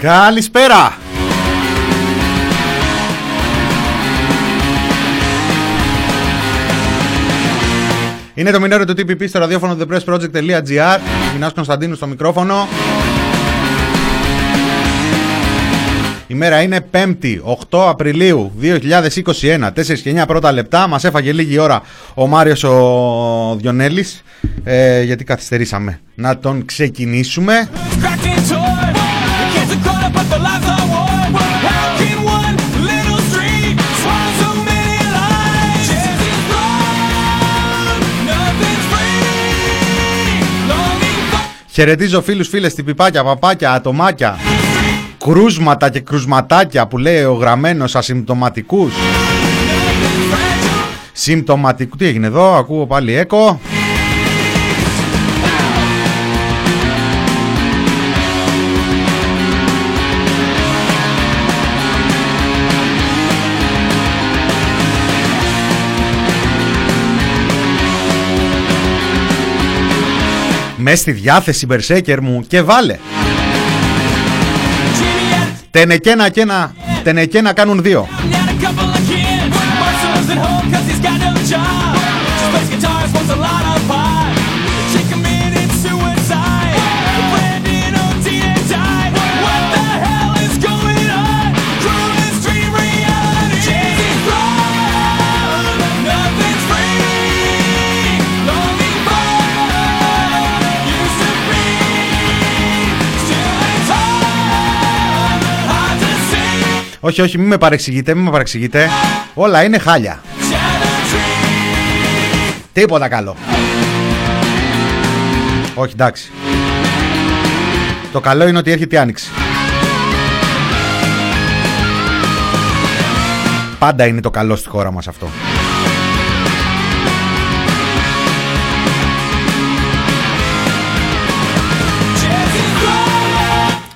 Καλησπέρα! Είναι το μηνόριο του TPP στο ραδιόφωνο thepressproject.gr Μινάς Κωνσταντίνου στο μικρόφωνο Η μέρα είναι 5η, 8 Απριλίου 2021, 4 και 9 πρώτα λεπτά. Μας έφαγε λίγη ώρα ο Μάριος ο Διονέλης, ε, γιατί καθυστερήσαμε. Να τον ξεκινήσουμε. Χαιρετίζω φίλους, φίλες, τυπιπάκια, παπάκια, ατομάκια. Κρούσματα και κρουσματάκια που λέει ο γραμμένος ασυμπτωματικούς. Συμπτωματικού, τι έγινε εδώ, ακούω πάλι έκο μες στη διάθεση Μπερσέκερ μου και βάλε. Τενεκένα και ένα, τενεκένα κάνουν δύο. Όχι, όχι, μην με παρεξηγείτε, μην με παρεξηγείτε. Όλα είναι χάλια. Τίποτα καλό. Όχι, εντάξει. Το καλό είναι ότι έρχεται η άνοιξη. Πάντα είναι το καλό στη χώρα μας αυτό.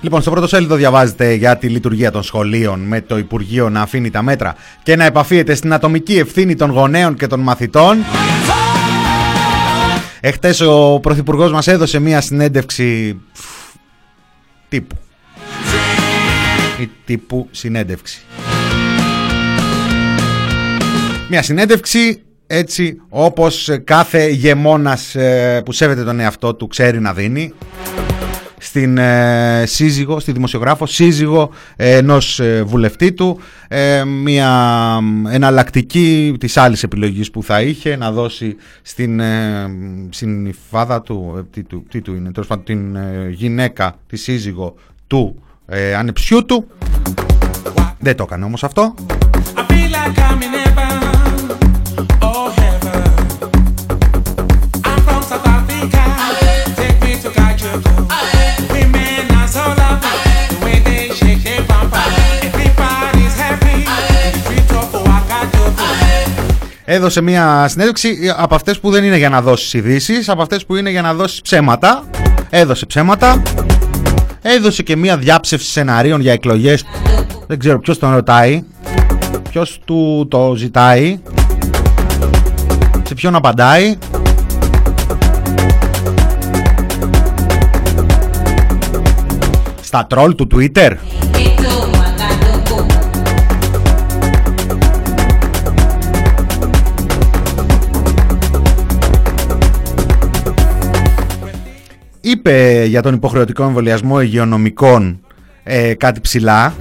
Λοιπόν, στο πρώτο σέλιδο διαβάζετε για τη λειτουργία των σχολείων με το Υπουργείο να αφήνει τα μέτρα και να επαφίεται στην ατομική ευθύνη των γονέων και των μαθητών. Εχθές ο Πρωθυπουργός μας έδωσε μία συνέντευξη τύπου. Ή τύπου συνέντευξη. Μία συνέντευξη έτσι όπως κάθε γεμόνας ε, που σέβεται τον εαυτό του ξέρει να δίνει στην ε, σύζυγο, στη δημοσιογράφο, σύζυγο ε, ενός ε, βουλευτή του, ε, μια εναλλακτική της άλλης επιλογής που θα είχε να δώσει στην ε, συνυφάδα του, τι, του, τι του είναι, τέλος την γυναίκα, τη σύζυγο του ανεψιού του. Δεν το έκανε όμως αυτό. Έδωσε μια συνέντευξη από αυτές που δεν είναι για να δώσεις ειδήσεις, από αυτές που είναι για να δώσεις ψέματα. Έδωσε ψέματα. Έδωσε και μια διάψευση σεναρίων για εκλογές. Δεν ξέρω ποιος τον ρωτάει. Ποιος του το ζητάει. Σε ποιον απαντάει. Στα τρόλ του Twitter. Είπε για τον υποχρεωτικό εμβολιασμό υγειονομικών ε, κάτι ψηλά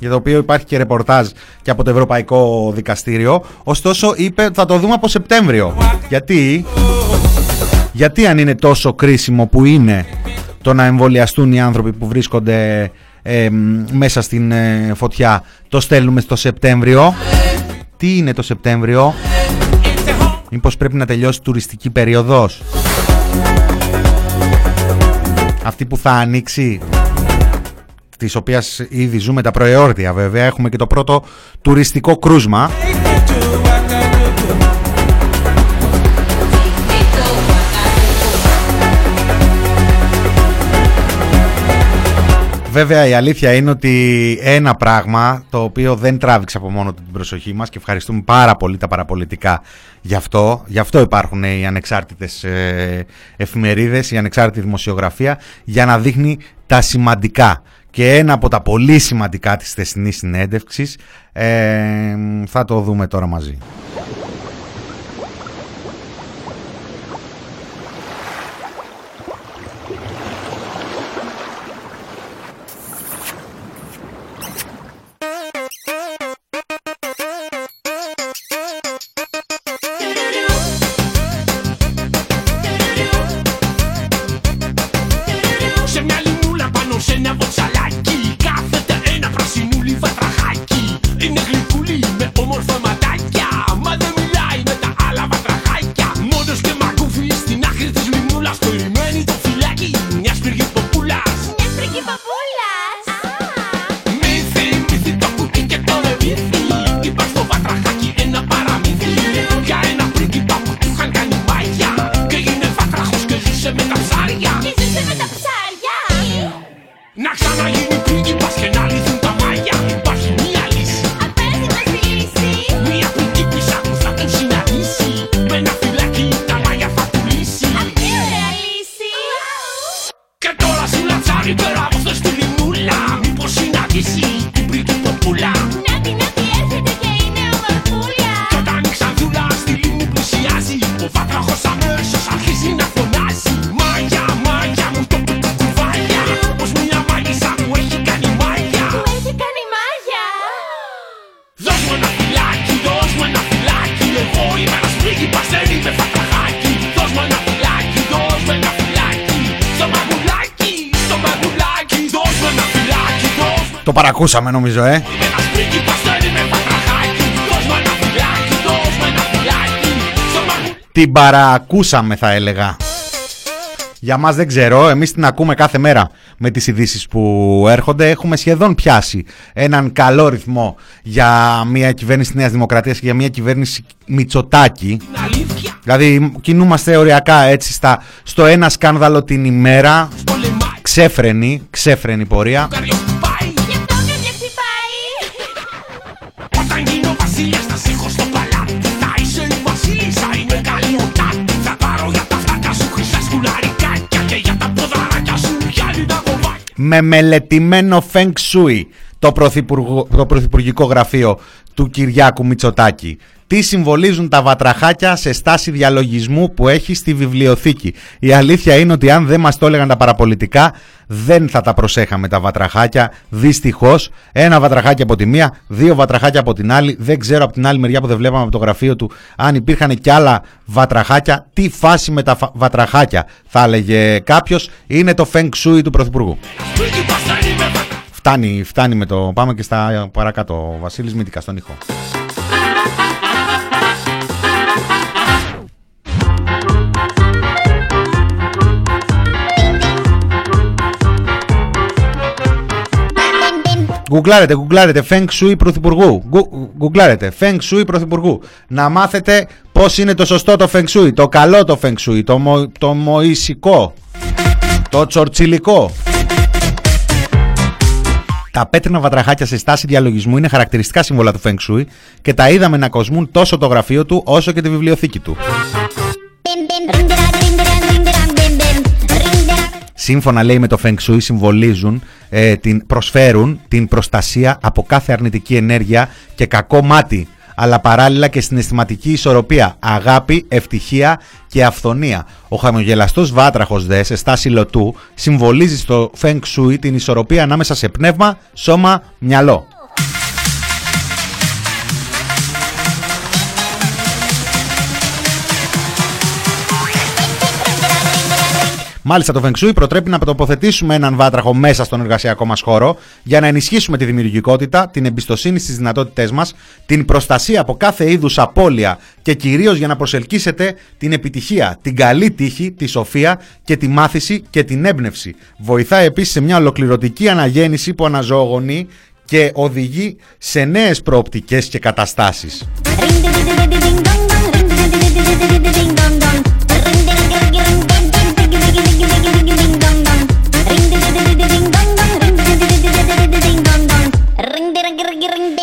για το οποίο υπάρχει και ρεπορτάζ και από το Ευρωπαϊκό Δικαστήριο. Ωστόσο είπε θα το δούμε από Σεπτέμβριο. Γιατί; Γιατί αν είναι τόσο κρίσιμο που είναι το να εμβολιαστούν οι άνθρωποι που βρίσκονται ε, μέσα στην ε, φωτιά το στέλνουμε στο Σεπτέμβριο; Τι είναι το Σεπτέμβριο; Μήπως πρέπει να τελειώσει τουριστική περίοδος; Αυτή που θα ανοίξει της οποίας ήδη ζούμε τα προεόρδια βέβαια. Έχουμε και το πρώτο τουριστικό κρούσμα Βέβαια η αλήθεια είναι ότι ένα πράγμα το οποίο δεν τράβηξε από μόνο την προσοχή μας και ευχαριστούμε πάρα πολύ τα παραπολιτικά γι' αυτό. Γι' αυτό υπάρχουν οι ανεξάρτητες ε, εφημερίδες, η ανεξάρτητη δημοσιογραφία για να δείχνει τα σημαντικά. Και ένα από τα πολύ σημαντικά της θεσινής συνέντευξης ε, θα το δούμε τώρα μαζί. Ακούσαμε νομίζω ε Την παρακούσαμε θα έλεγα για μας δεν ξέρω, εμείς την ακούμε κάθε μέρα με τις ειδήσεις που έρχονται. Έχουμε σχεδόν πιάσει έναν καλό ρυθμό για μια κυβέρνηση Νέας Δημοκρατίας και για μια κυβέρνηση Μητσοτάκη. Δηλαδή κινούμαστε οριακά έτσι στα, στο ένα σκάνδαλο την ημέρα. Ξέφρενη, ξέφρενη πορεία. Με μελετημένο Feng Shui το, το πρωθυπουργικό γραφείο του Κυριάκου Μητσοτάκη. Τι συμβολίζουν τα βατραχάκια σε στάση διαλογισμού που έχει στη βιβλιοθήκη. Η αλήθεια είναι ότι αν δεν μας το έλεγαν τα παραπολιτικά δεν θα τα προσέχαμε τα βατραχάκια. Δυστυχώς ένα βατραχάκι από τη μία, δύο βατραχάκια από την άλλη. Δεν ξέρω από την άλλη μεριά που δεν βλέπαμε από το γραφείο του αν υπήρχαν και άλλα βατραχάκια. Τι φάση με τα βατραχάκια θα έλεγε κάποιος. Είναι το feng shui του Πρωθυπουργού. Φτάνει, φτάνει με το. Πάμε και στα παρακάτω. Βασίλης Μήτικα στον ήχο. Γκουγκλάρετε, γκουγκλάρετε Feng Shui Πρωθυπουργού. Γκουγκλάρετε Feng Shui Πρωθυπουργού. Να μάθετε πώς είναι το σωστό το Feng Shui, το καλό το Feng Shui, το, μο, το μοϊσικό, το τσορτσιλικό. Τα πέτρινα βατραχάκια σε στάση διαλογισμού είναι χαρακτηριστικά σύμβολα του Feng Shui και τα είδαμε να κοσμούν τόσο το γραφείο του όσο και τη βιβλιοθήκη του. Σύμφωνα λέει με το Feng Shui συμβολίζουν, ε, την, προσφέρουν την προστασία από κάθε αρνητική ενέργεια και κακό μάτι αλλά παράλληλα και στην αισθηματική ισορροπία, αγάπη, ευτυχία και αυθονία. Ο χαμογελαστός βάτραχος δε σε στάση λωτού συμβολίζει στο Feng Shui την ισορροπία ανάμεσα σε πνεύμα, σώμα, μυαλό. Μάλιστα, το Feng Shui προτρέπει να τοποθετήσουμε έναν βάτραχο μέσα στον εργασιακό μα χώρο για να ενισχύσουμε τη δημιουργικότητα, την εμπιστοσύνη στι δυνατότητέ μα, την προστασία από κάθε είδου απώλεια και κυρίω για να προσελκύσετε την επιτυχία, την καλή τύχη, τη σοφία και τη μάθηση και την έμπνευση. Βοηθάει επίση σε μια ολοκληρωτική αναγέννηση που αναζωογονεί και οδηγεί σε νέες προοπτικές και καταστάσεις.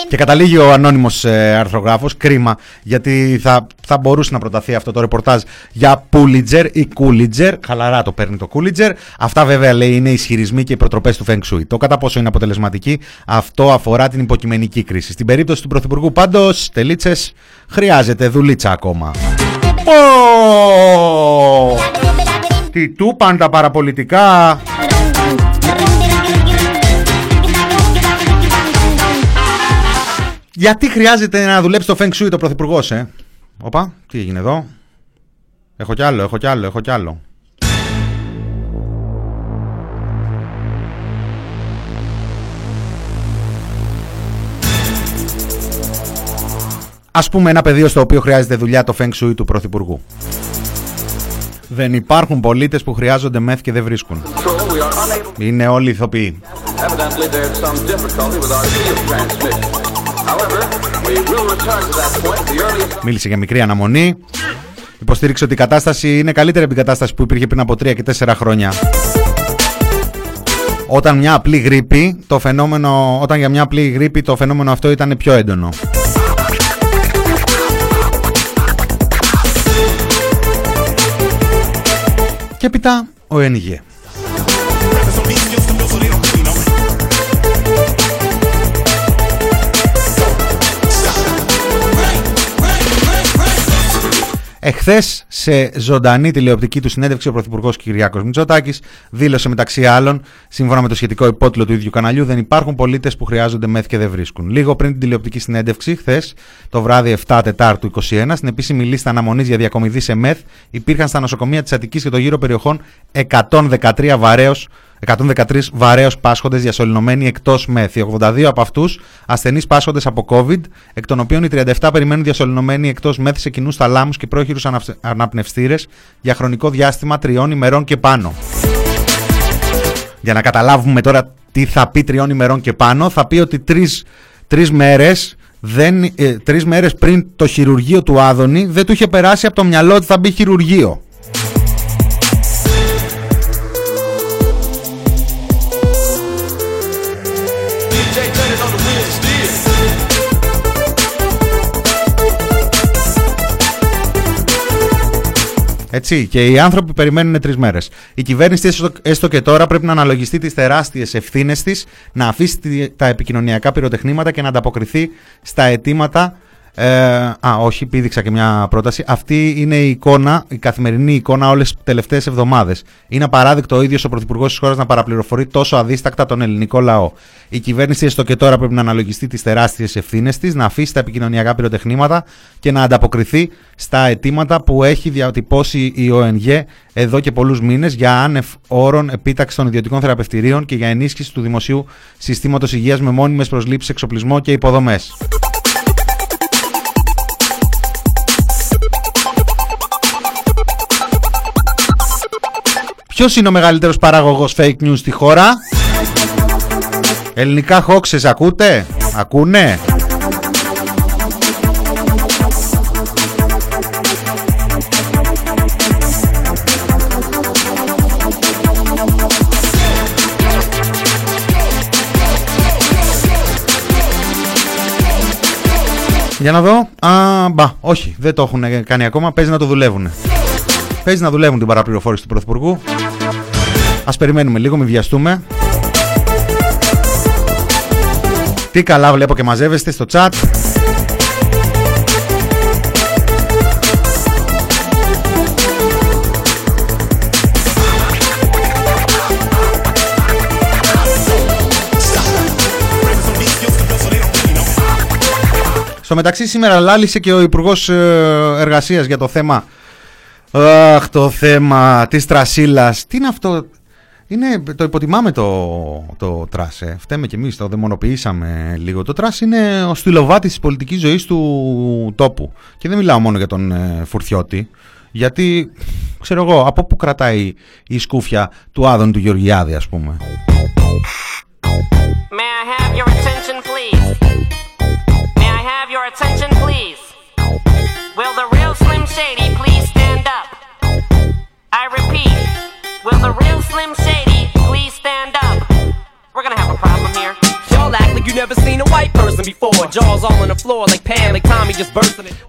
Και καταλήγει ο ανώνυμος ε, αρθρογράφος, κρίμα, γιατί θα, θα μπορούσε να προταθεί αυτό το ρεπορτάζ για Πούλιτζερ ή Κούλιτζερ. Χαλαρά το παίρνει το Κούλιτζερ. Αυτά βέβαια λέει είναι ισχυρισμοί και οι προτροπές του Feng Shui. Το κατά πόσο είναι αποτελεσματική, αυτό αφορά την υποκειμενική κρίση. Στην περίπτωση του Πρωθυπουργού πάντως, τελίτσες, χρειάζεται δουλίτσα ακόμα. Τι του πάντα παραπολιτικά. Γιατί χρειάζεται να δουλέψει το Feng Shui το πρωθυπουργός, ε; Οπα, τι έγινε εδώ; Έχω κι άλλο, έχω κι άλλο, έχω κι άλλο. Ας πούμε ένα πεδίο στο οποίο χρειάζεται δουλειά το Feng Shui του πρωθυπουργού. Δεν υπάρχουν πολίτες που χρειάζονται μεθ και δεν βρίσκουν. Είναι όλοι ηθοποιοί. Μίλησε για μικρή αναμονή. Υποστήριξε ότι η κατάσταση είναι καλύτερη από την κατάσταση που υπήρχε πριν από 3 και 4 χρόνια. Όταν μια απλή γρήπη, το φαινόμενο, όταν για μια απλή γρήπη το φαινόμενο αυτό ήταν πιο έντονο. Και έπειτα ο ΕΝΓΕ. Εχθές, σε ζωντανή τηλεοπτική του συνέντευξη, ο Πρωθυπουργός Κυριάκος Μητσοτάκης δήλωσε μεταξύ άλλων, σύμφωνα με το σχετικό υπότιτλο του ίδιου καναλιού, δεν υπάρχουν πολίτες που χρειάζονται μεθ και δεν βρίσκουν. Λίγο πριν την τηλεοπτική συνέντευξη, χθες, το βράδυ 7 Τετάρτου 21, στην επίσημη λίστα αναμονής για διακομιδή σε μεθ, υπήρχαν στα νοσοκομεία της Αττικής και των γύρω περιοχών 113 βαρέως 113 βαρέως πάσχοντες διασωληνωμένοι εκτός ΜΕΘ. 82 από αυτούς ασθενείς πάσχοντες από COVID, εκ των οποίων οι 37 περιμένουν διασωληνωμένοι εκτός ΜΕΘ σε κοινούς θαλάμους και πρόχειρους αναπνευστήρες για χρονικό διάστημα τριών ημερών και πάνω. Για να καταλάβουμε τώρα τι θα πει τριών ημερών και πάνω, θα πει ότι τρεις τρεις μέρες δεν, ε, τρεις μέρες πριν το χειρουργείο του Άδωνη δεν του είχε περάσει από το μυαλό ότι θα μπει χειρουργείο. Έτσι, και οι άνθρωποι περιμένουν τρεις μέρες. Η κυβέρνηση, έστω, έστω και τώρα, πρέπει να αναλογιστεί τις τεράστιες ευθύνες της, να αφήσει τα επικοινωνιακά πυροτεχνήματα και να ανταποκριθεί στα αιτήματα ε, α, όχι, πήδηξα και μια πρόταση. Αυτή είναι η εικόνα, η καθημερινή εικόνα όλες τις τελευταίες εβδομάδες. Είναι απαράδεκτο ο ίδιος ο Πρωθυπουργός της χώρας να παραπληροφορεί τόσο αδίστακτα τον ελληνικό λαό. Η κυβέρνηση έστω και τώρα πρέπει να αναλογιστεί τις τεράστιες ευθύνες της, να αφήσει τα επικοινωνιακά πυροτεχνήματα και να ανταποκριθεί στα αιτήματα που έχει διατυπώσει η ΟΕΝΓΕ εδώ και πολλούς μήνες για άνευ όρων επίταξη των ιδιωτικών θεραπευτηρίων και για ενίσχυση του δημοσίου συστήματος υγείας με μόνιμες προσλήψεις, εξοπλισμό και υποδομές. Ποιος είναι ο μεγαλύτερος παραγωγός fake news στη χώρα; Ελληνικά χόξες ακούτε; Ακούνε; Για να δω. Α, μπα, όχι, δεν το έχουν κάνει ακόμα. Παίζει να το δουλεύουν. Παίζει να δουλεύουν την παραπληροφόρηση του Πρωθυπουργού. Ας περιμένουμε λίγο, μην βιαστούμε. Τι καλά βλέπω και μαζεύεστε στο chat. Στο μεταξύ σήμερα λάλησε και ο Υπουργός ε, Εργασίας για το θέμα Αχ, το θέμα της τρασίλας. Τι είναι αυτό, είναι, το υποτιμάμε το, το trash, ε. φταίμε κι εμείς, το δαιμονοποιήσαμε λίγο. Το trash είναι ο στυλοβάτης της πολιτικής ζωής του τόπου. Και δεν μιλάω μόνο για τον ε, Φουρτιώτη, γιατί, ξέρω εγώ, από πού κρατάει η σκούφια του Άδωνη του Γεωργιάδη, ας πούμε. May I have your attention, please? May I have your attention, please? Will the real Slim Shady please stand up? I repeat, will the real Slim Shady please stand up? We're gonna have a problem here. Y'all act like you never seen a white person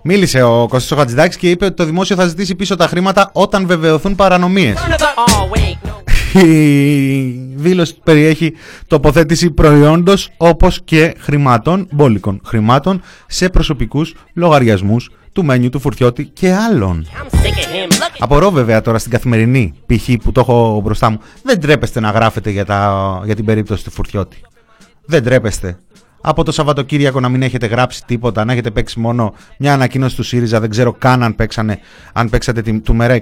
Μίλησε ο Κωστής ο Χατζηδάκης και είπε ότι το δημόσιο θα ζητήσει πίσω τα χρήματα όταν βεβαιωθούν παρανομίες. Η δήλωση περιέχει τοποθέτηση προϊόντος όπως και χρημάτων, μπόλικων χρημάτων σε προσωπικούς λογαριασμούς του μένιου του Φουρτιώτη και άλλων. Απορώ βέβαια τώρα στην καθημερινή π.χ. που το έχω μπροστά μου. Δεν τρέπεστε να γράφετε για, τα, για την περίπτωση του Φουρτιώτη. Δεν τρέπεστε. Από το Σαββατοκύριακο να μην έχετε γράψει τίποτα, να έχετε παίξει μόνο μια ανακοίνωση του ΣΥΡΙΖΑ, δεν ξέρω καν αν, παίξανε, αν παίξατε τη, του μέρα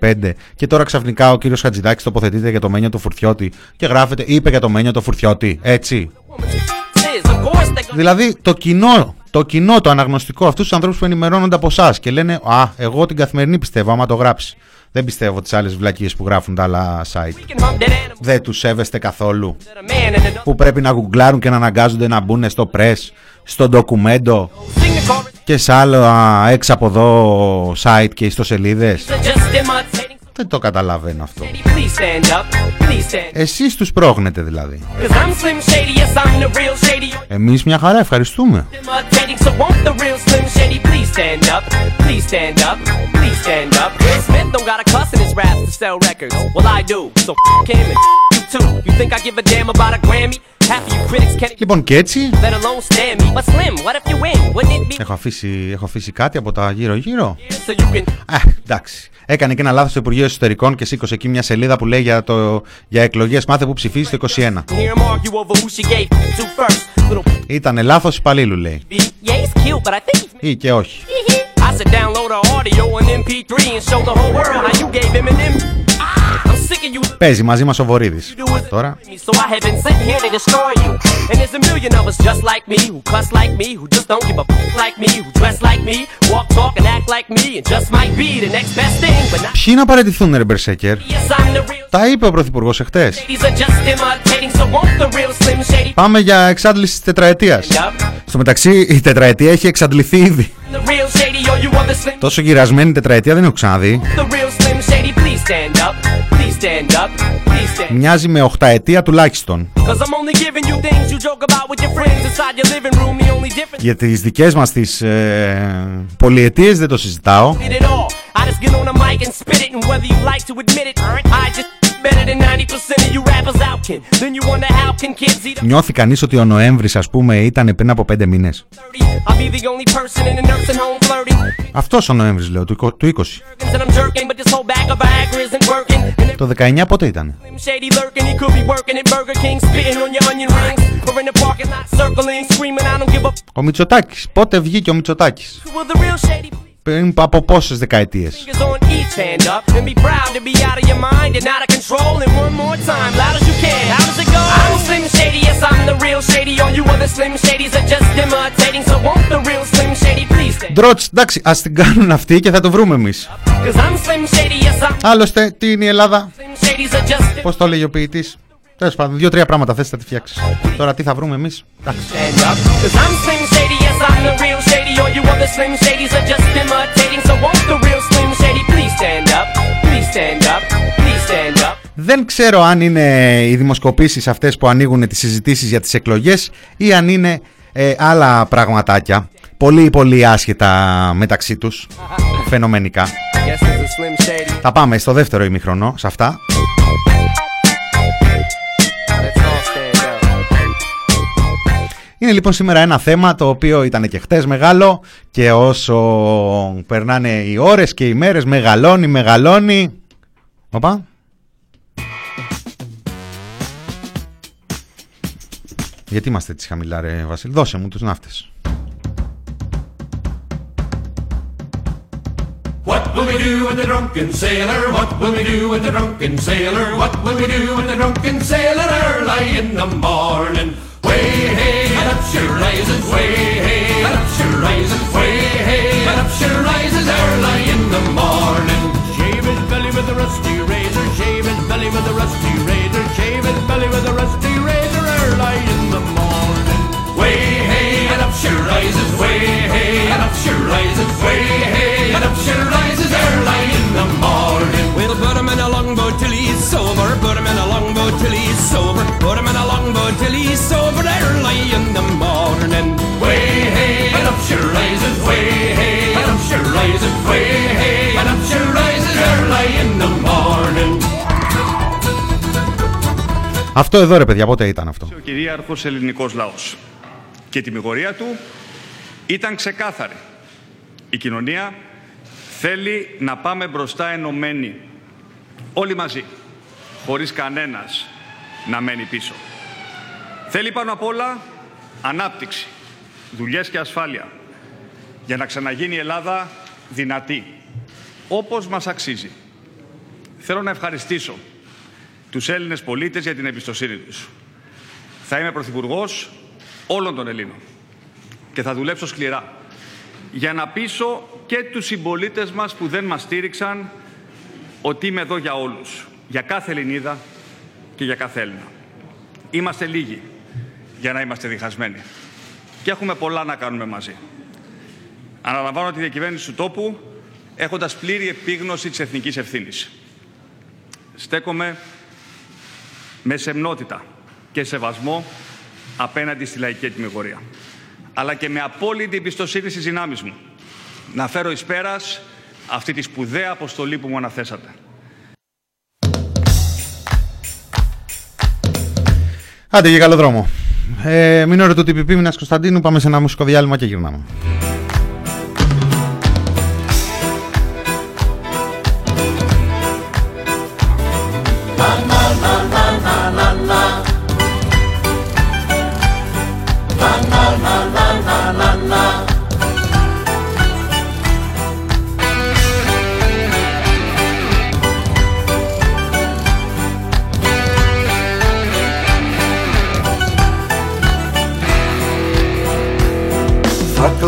25 και τώρα ξαφνικά ο κύριος Χατζηδάκης τοποθετείται για το μένιο του Φουρτιώτη και γράφεται, είπε για το μένιο του Φουρτιώτη, έτσι. Δηλαδή το κοινό, το κοινό, το αναγνωστικό, αυτούς τους ανθρώπους που ενημερώνονται από εσάς και λένε «Α, εγώ την καθημερινή πιστεύω, άμα το γράψεις». Δεν πιστεύω τις άλλες βλακίες που γράφουν τα άλλα site. Δεν τους σέβεστε καθόλου. Που πρέπει να γκουγκλάρουν και να αναγκάζονται να μπουν στο press, στο ντοκουμέντο και σε άλλα έξω από εδώ site και ιστοσελίδες. Δεν το καταλαβαίνω αυτό. Εσείς τους πρόχνετε δηλαδή. Εμείς μια χαρά ευχαριστούμε. Λοιπόν και έτσι. έχω αφήσει, έχω αφήσει κάτι από τα γύρω γύρω Α, εντάξει. Έκανε και ένα λάθος στο Υπουργείο Εσωτερικών και σήκωσε εκεί μια σελίδα που λέει για, το, για εκλογές. Μάθε που ψηφίζει το 21 Ήτανε λάθος υπαλλήλου λέει. Ή και όχι Παίζει μαζί μας ο Βορύδης. Τώρα. Ποιοι να παραιτηθούν ρε Μπερσέκερ; Τα είπε ο Πρωθυπουργός εχθές. Πάμε για εξάντληση της τετραετίας. Στο μεταξύ η τετραετία έχει εξαντληθεί ήδη. Τόσο γυρασμένη τετραετία δεν έχω ξαναδεί Μοιάζει με 8 ετία τουλάχιστον Για τις δικές μας τις ε, πολυετίες δεν το συζητάω. Νιώθει κανείς ότι ο Νοέμβρης ας πούμε ήταν πριν από 5 μήνες; Αυτός ο Νοέμβρης λέω του 20 Το 19 πότε ήταν; Ο Μητσοτάκης Πότε βγήκε ο Μητσοτάκης; Πριν από πόσες δεκαετίες. Ντρότς, εντάξει, ας την κάνουν αυτοί και θα το βρούμε εμείς. Άλλωστε, τι είναι η Ελλάδα; Πώς το έλεγε ο ποιητής; Τέλος πάντων, δύο-τρία πράγματα θες θα τη φτιάξεις. Τώρα τι θα βρούμε εμείς; Δεν ξέρω αν είναι οι δημοσκοπήσεις αυτές που ανοίγουν τις συζητήσεις για τις εκλογές ή αν είναι ε, άλλα πραγματάκια. Πολύ πολύ άσχετα μεταξύ τους, φαινομενικά. Θα πάμε στο δεύτερο ημιχρονό σε αυτά. Είναι λοιπόν σήμερα ένα θέμα το οποίο ήταν και χτες μεγάλο και όσο περνάνε οι ώρες και οι μέρες μεγαλώνει, μεγαλώνει. Οπα. Γιατί είμαστε έτσι χαμηλά ρε Βασίλ, δώσε μου τους ναύτες. What will we do with the drunken sailor? What will we do with the drunken sailor? What will we do with the drunken sailor; Early in the morning? Way hey and up she rises, way hey and up she rises, way hey and up she rises Αυτό εδώ ρε παιδιά, πότε ήταν αυτό; Ο κυρίαρχος ελληνικός λαός. Και η τιμιγορία του ήταν ξεκάθαρη. Η κοινωνία θέλει να πάμε μπροστά ενωμένοι. Όλοι μαζί. Χωρίς κανένας να μένει πίσω. Θέλει πάνω απ' όλα ανάπτυξη, δουλειές και ασφάλεια. Για να ξαναγίνει η Ελλάδα δυνατή. Όπως μας αξίζει. Θέλω να ευχαριστήσω τους Έλληνες πολίτες για την εμπιστοσύνη τους. Θα είμαι Πρωθυπουργός όλων των Ελλήνων και θα δουλέψω σκληρά για να πείσω και τους συμπολίτες μας που δεν μας στήριξαν ότι είμαι εδώ για όλους, για κάθε Ελληνίδα και για κάθε Έλληνα. Είμαστε λίγοι για να είμαστε διχασμένοι και έχουμε πολλά να κάνουμε μαζί. Αναλαμβάνω τη διακυβέρνηση του τόπου έχοντας πλήρη επίγνωση της εθνικής ευθύνης. Στέκομαι με σεμνότητα και σεβασμό απέναντι στη λαϊκή ετοιμιγορία. Αλλά και με απόλυτη εμπιστοσύνη στις δυνάμεις μου. Να φέρω εις πέρας αυτή τη σπουδαία αποστολή που μου αναθέσατε. Άντε για καλό δρόμο. Ε, μην ώρα του TPP Μινάς Κωνσταντίνου, πάμε σε ένα μουσικό διάλειμμα και γυρνάμε.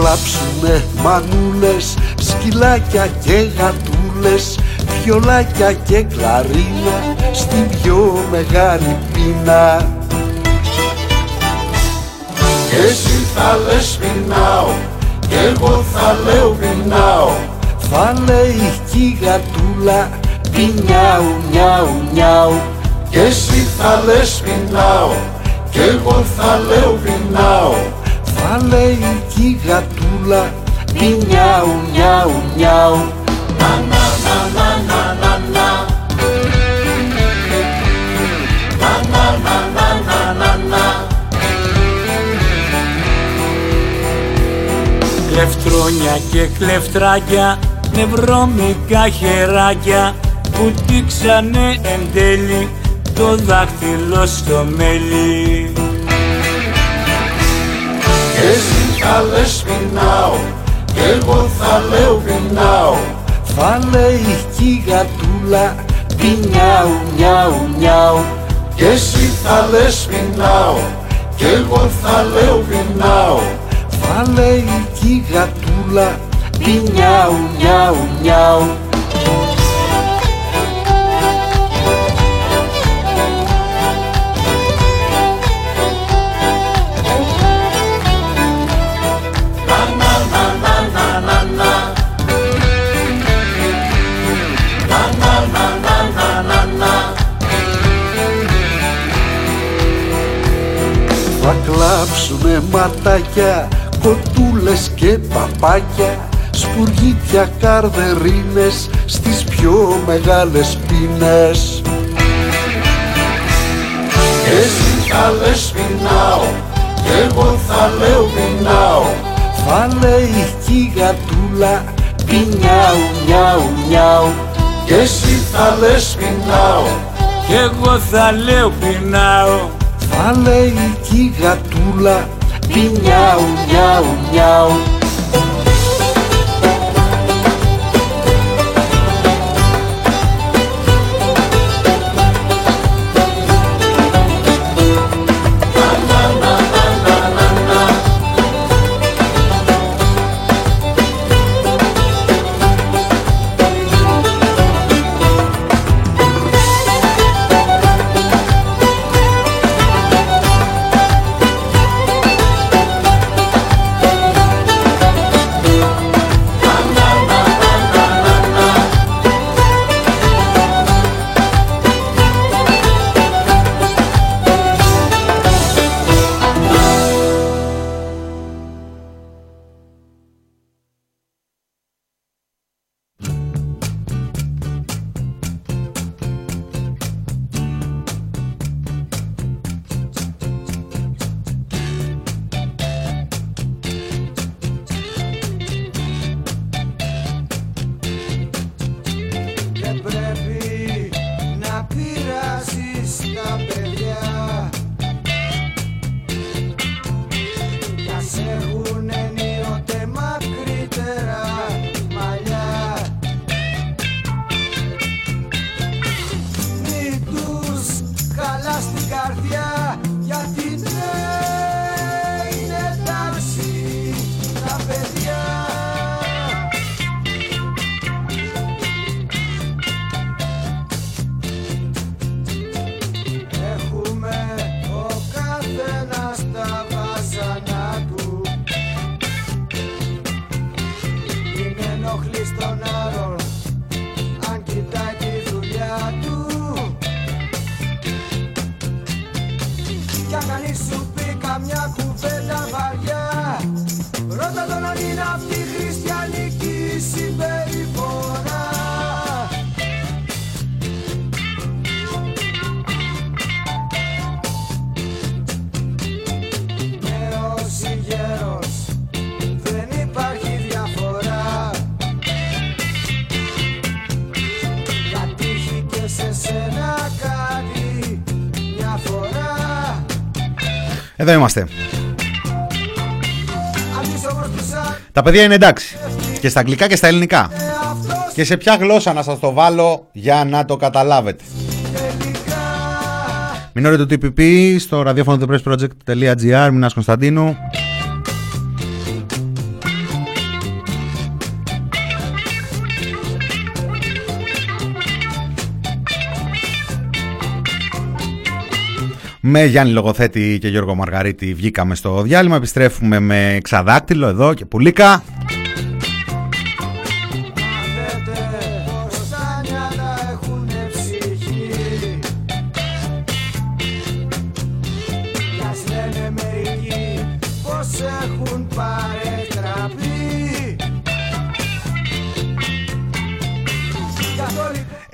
Κλάψουνε μανούλες, σκυλάκια και γατούλες Βιολάκια και κλαρίνα στην πιο μεγάλη πείνα. Και εσύ θα λες πεινάω κι εγώ θα λέω πεινάω. Θα λέει κι η γατούλα πεινιάου νιάου νιάου Και εσύ θα λες πεινάω κι εγώ θα λέω πεινάω. Θα λέει κι η γατούλα μη νιάου νιάου νιάου Να να να να να να να Να να να να να να Κλεφτρόνια και κλεφτράκια νευρώμικα χεράκια που τύξανε εν τέλει το δάχτυλο στο μέλι. Εσύ θα λες πεινάω κι εγώ θα λέω πεινάω. Θα λέει κι η γατούλα πεινιάου νιάου νιάου Κι εσύ θα λες πεινάω κι εγώ θα λέω πεινάω. Θα λέει κι η γατούλα πεινιάου νιάου νιάου κλάψουνε ματάκια, κοτούλες και παπάκια Σπουργίτια καρδερίνες στις πιο μεγάλες πίνες. Εσύ θα λες πεινάω κι εγώ θα λέω πεινάω Θα λέει κι η γατούλα πεινιάου νιάου νιάου Κι εσύ θα λες πεινάω κι εγώ θα λέω πεινάω θα λέει κι η γατούλα πινιάου νιάου Εδώ είμαστε. Τα παιδιά είναι εντάξει. Και στα αγγλικά και στα ελληνικά. Και σε ποια γλώσσα να σας το βάλω για να το καταλάβετε. Μην το TPP στο ραδιόφωνο thepressproject.gr Μινάς Κωνσταντίνου Με Γιάννη Λογοθέτη και Γιώργο Μαργαρίτη βγήκαμε στο διάλειμμα. Επιστρέφουμε με ξαδάκτυλο εδώ και πουλίκα.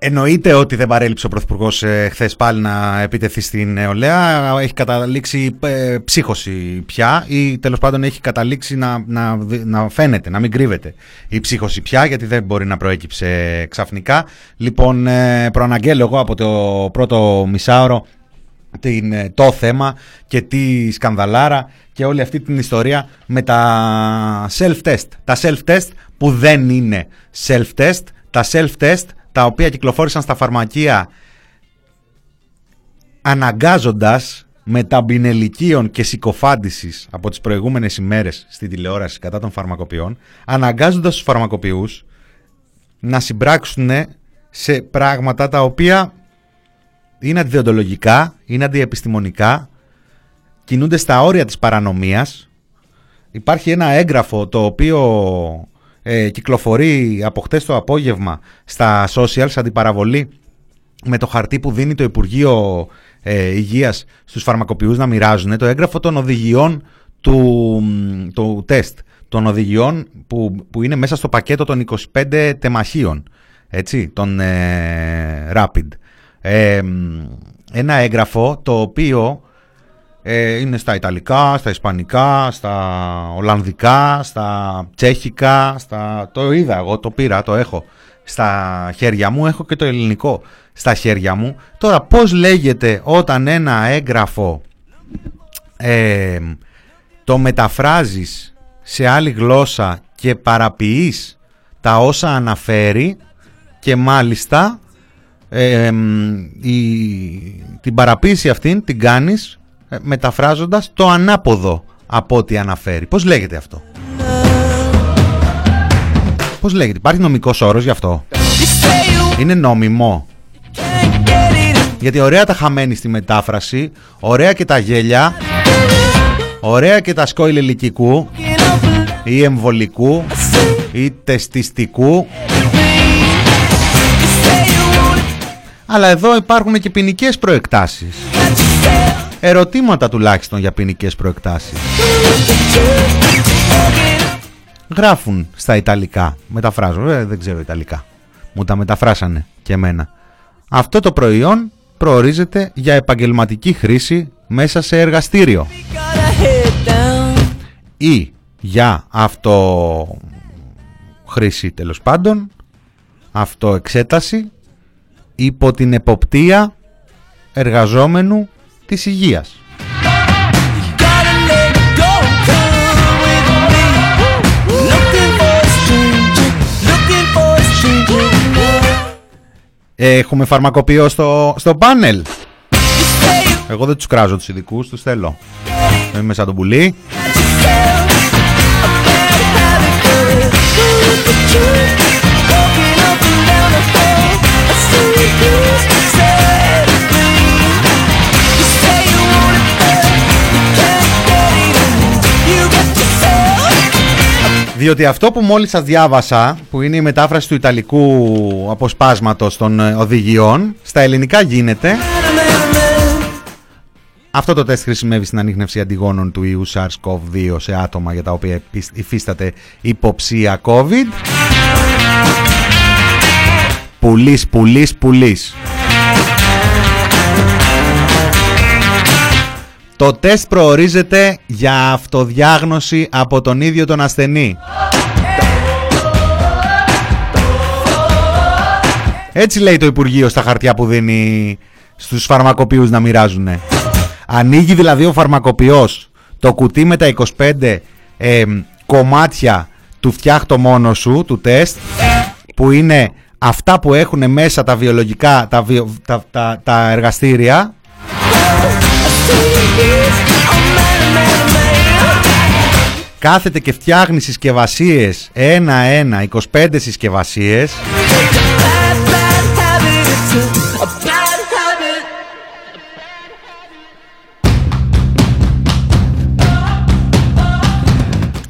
Εννοείται ότι δεν παρέλειψε ο Πρωθυπουργός ε, χθες πάλι να επιτεθεί στην νεολαία. Έχει καταλήξει ε, ψύχωση πια ή τέλος πάντων έχει καταλήξει να, να, να φαίνεται, να μην κρύβεται η ψύχωση πια γιατί δεν μπορεί να προέκυψε ξαφνικά. Λοιπόν, ε, προαναγγέλω εγώ από το πρώτο μισάωρο την, ε, το θέμα και τη σκανδαλάρα και όλη αυτή την ιστορία με τα self-test. Τα self-test που δεν είναι self-test, τα self-test τα οποία κυκλοφόρησαν στα φαρμακεία αναγκάζοντας μεταμπινελικίων και συκοφάντησης από τις προηγούμενες ημέρες στη τηλεόραση κατά των φαρμακοποιών, αναγκάζοντας τους φαρμακοποιούς να συμπράξουν σε πράγματα τα οποία είναι αντιδιοντολογικά, είναι αντιεπιστημονικά, κινούνται στα όρια της παρανομίας. Υπάρχει ένα έγγραφο το οποίο ε, κυκλοφορεί από χτες το απόγευμα στα social, σαν αντιπαραβολή με το χαρτί που δίνει το Υπουργείο ε, Υγείας στους φαρμακοποιούς να μοιράζουν το έγγραφο των οδηγιών του, του τεστ, των οδηγιών που, που είναι μέσα στο πακέτο των 25 τεμαχίων, έτσι, των ε, Rapid. Ε, ένα έγγραφο το οποίο ε, είναι στα Ιταλικά, στα Ισπανικά, στα Ολλανδικά, στα Τσέχικα, στα... το είδα εγώ, το πήρα, το έχω στα χέρια μου, έχω και το ελληνικό στα χέρια μου. Τώρα πώς λέγεται όταν ένα έγγραφο ε, το μεταφράζεις σε άλλη γλώσσα και παραποιείς τα όσα αναφέρει και μάλιστα ε, η, την παραποίηση αυτήν την κάνεις ε, μεταφράζοντας το ανάποδο από ό,τι αναφέρει. Πώς λέγεται αυτό; Πώς λέγεται; Υπάρχει νομικός όρος γι' αυτό; Είναι νόμιμο. Γιατί ωραία τα χαμένη στη μετάφραση, ωραία και τα γέλια, ωραία και τα σκόιλ ηλικικού ή εμβολικού ή τεστιστικού. Αλλά εδώ υπάρχουν και ποινικές προεκτάσεις ερωτήματα τουλάχιστον για ποινικές προεκτάσεις. Γράφουν στα Ιταλικά. Μεταφράζω, ε, δεν ξέρω Ιταλικά. Μου τα μεταφράσανε και εμένα. Αυτό το προϊόν προορίζεται για επαγγελματική χρήση μέσα σε εργαστήριο. Ή για αυτό χρήση τέλος πάντων, αυτό εξέταση υπό την εποπτεία εργαζόμενου της υγείας. Έχουμε φαρμακοποιό στο, στο πάνελ. Εγώ δεν τους κράζω τους ειδικούς, τους θέλω. Είμαι σαν τον πουλί. Διότι αυτό που μόλις σας διάβασα, που είναι η μετάφραση του Ιταλικού αποσπάσματος των ε, οδηγιών, στα ελληνικά γίνεται. Αυτό το τεστ χρησιμεύει στην ανείχνευση αντιγόνων του ιού SARS-CoV-2 σε άτομα για τα οποία υφίσταται υποψία COVID. Πουλής, πουλής, πουλής. Το τεστ προορίζεται για αυτοδιάγνωση από τον ίδιο τον ασθενή. Έτσι λέει το Υπουργείο στα χαρτιά που δίνει στους φαρμακοποιούς να μοιράζουν. Ανοίγει δηλαδή ο φαρμακοποιός το κουτί με τα 25 ε, κομμάτια του φτιάχτο μόνο σου, του τεστ, που είναι αυτά που έχουν μέσα τα βιολογικά, τα, τα, τα, τα εργαστήρια. Κάθεται και φτιάχνει συσκευασίες ένα-ένα, 25 συσκευασίες.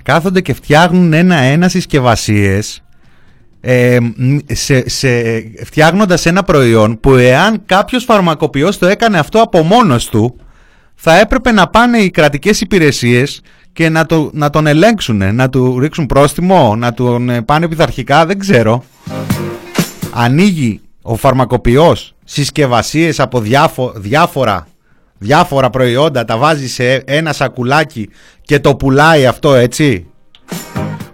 κάθονται και φτιάχνουν ένα-ένα συσκευασίες. Ε, σε, σε, φτιάχνοντας ένα προϊόν που εάν κάποιος φαρμακοποιός το έκανε αυτό από μόνος του θα έπρεπε να πάνε οι κρατικές υπηρεσίες και να, το, να τον ελέγξουν, να του ρίξουν πρόστιμο, να τον ε, πάνε πειθαρχικά, δεν ξέρω. Ανοίγει ο φαρμακοποιός συσκευασίες από διάφορα διάφορα προϊόντα, τα βάζει σε ένα σακουλάκι και το πουλάει αυτό έτσι.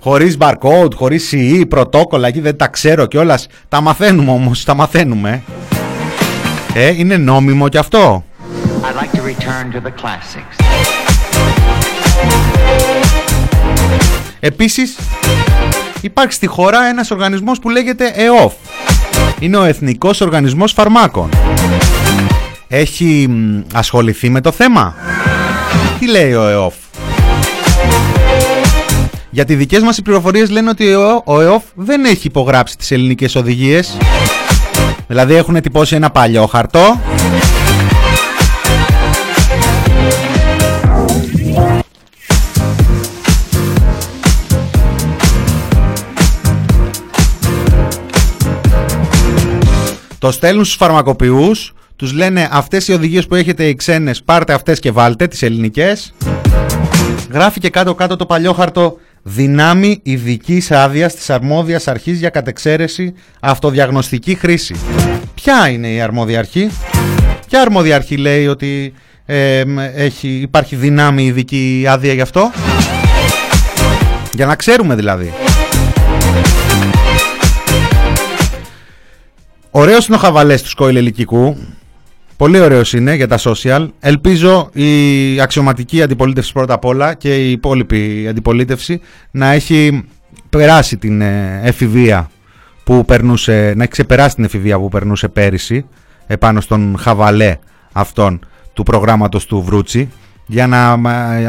Χωρίς barcode, χωρίς CE, πρωτόκολλα, εκεί δεν τα ξέρω κιόλας. Τα μαθαίνουμε όμως, τα μαθαίνουμε. Ε, είναι νόμιμο κι αυτό. Like to return to the classics. Επίσης, υπάρχει στη χώρα ένας οργανισμός που λέγεται ΕΟΦ. Είναι ο Εθνικός Οργανισμός Φαρμάκων έχει ασχοληθεί με το θέμα; Τι λέει ο ΕΟΦ; Γιατί δικές μας οι πληροφορίες λένε ότι ο ΕΟΦ δεν έχει υπογράψει τις ελληνικές οδηγίες. Δηλαδή έχουν τυπώσει ένα παλιό χαρτό. Το στέλνουν στους φαρμακοποιούς τους λένε αυτές οι οδηγίες που έχετε οι ξένες πάρτε αυτές και βάλτε τις ελληνικές. Γράφει και κάτω κάτω το παλιό χαρτό δυνάμει ειδικής άδειας της αρμόδιας αρχής για κατεξαίρεση αυτοδιαγνωστική χρήση. Ποια είναι η αρμόδια αρχή, Ποια αρμόδια αρχή λέει ότι έχει, υπάρχει δυνάμει ειδική άδεια γι' αυτό, Για να ξέρουμε δηλαδή. Ωραίος είναι ο χαβαλές του σκόιλ ελικικού Πολύ ωραίος είναι για τα social. Ελπίζω η αξιωματική αντιπολίτευση πρώτα απ' όλα και η υπόλοιπη αντιπολίτευση να έχει περάσει την ε, εφηβεία που περνούσε, να έχει ξεπεράσει την εφηβεία που περνούσε πέρυσι επάνω στον χαβαλέ αυτόν του προγράμματος του Βρούτσι για να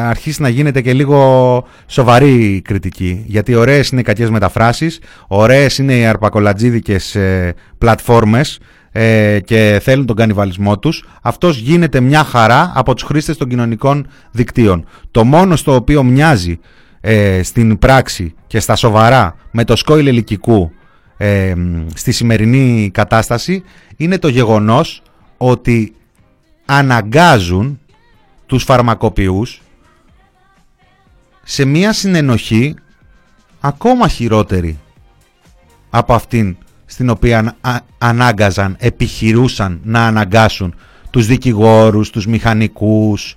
αρχίσει να γίνεται και λίγο σοβαρή κριτική. Γιατί ωραίες είναι οι κακές μεταφράσεις, ωραίες είναι οι αρπακολατζίδικες ε, πλατφόρμες ε, και θέλουν τον κανιβαλισμό τους, αυτός γίνεται μια χαρά από τους χρήστες των κοινωνικών δικτύων. Το μόνο στο οποίο μοιάζει ε, στην πράξη και στα σοβαρά με το σκόιλ ελικικού ε, στη σημερινή κατάσταση είναι το γεγονός ότι αναγκάζουν τους φαρμακοποιούς σε μια συνενοχή ακόμα χειρότερη από αυτήν στην οποία ανάγκαζαν, επιχειρούσαν να αναγκάσουν τους δικηγόρους, τους μηχανικούς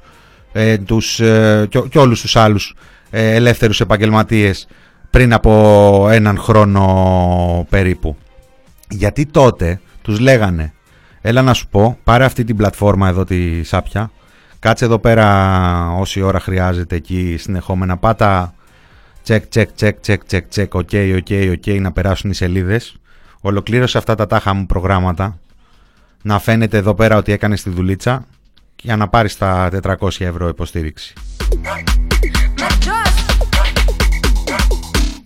ε, τους, ε, και, και όλους τους άλλους ε, ελεύθερους επαγγελματίες πριν από έναν χρόνο περίπου. Γιατί τότε τους λέγανε έλα να σου πω πάρε αυτή την πλατφόρμα εδώ τη σάπια κάτσε εδώ πέρα όση ώρα χρειάζεται εκεί συνεχόμενα πάτα τσεκ τσεκ τσεκ τσεκ τσεκ τσεκ OK OK OK να περάσουν οι σελίδες Ολοκλήρωσε αυτά τα τάχα μου προγράμματα. Να φαίνεται εδώ πέρα ότι έκανες τη δουλίτσα για να πάρεις τα 400 ευρώ υποστήριξη.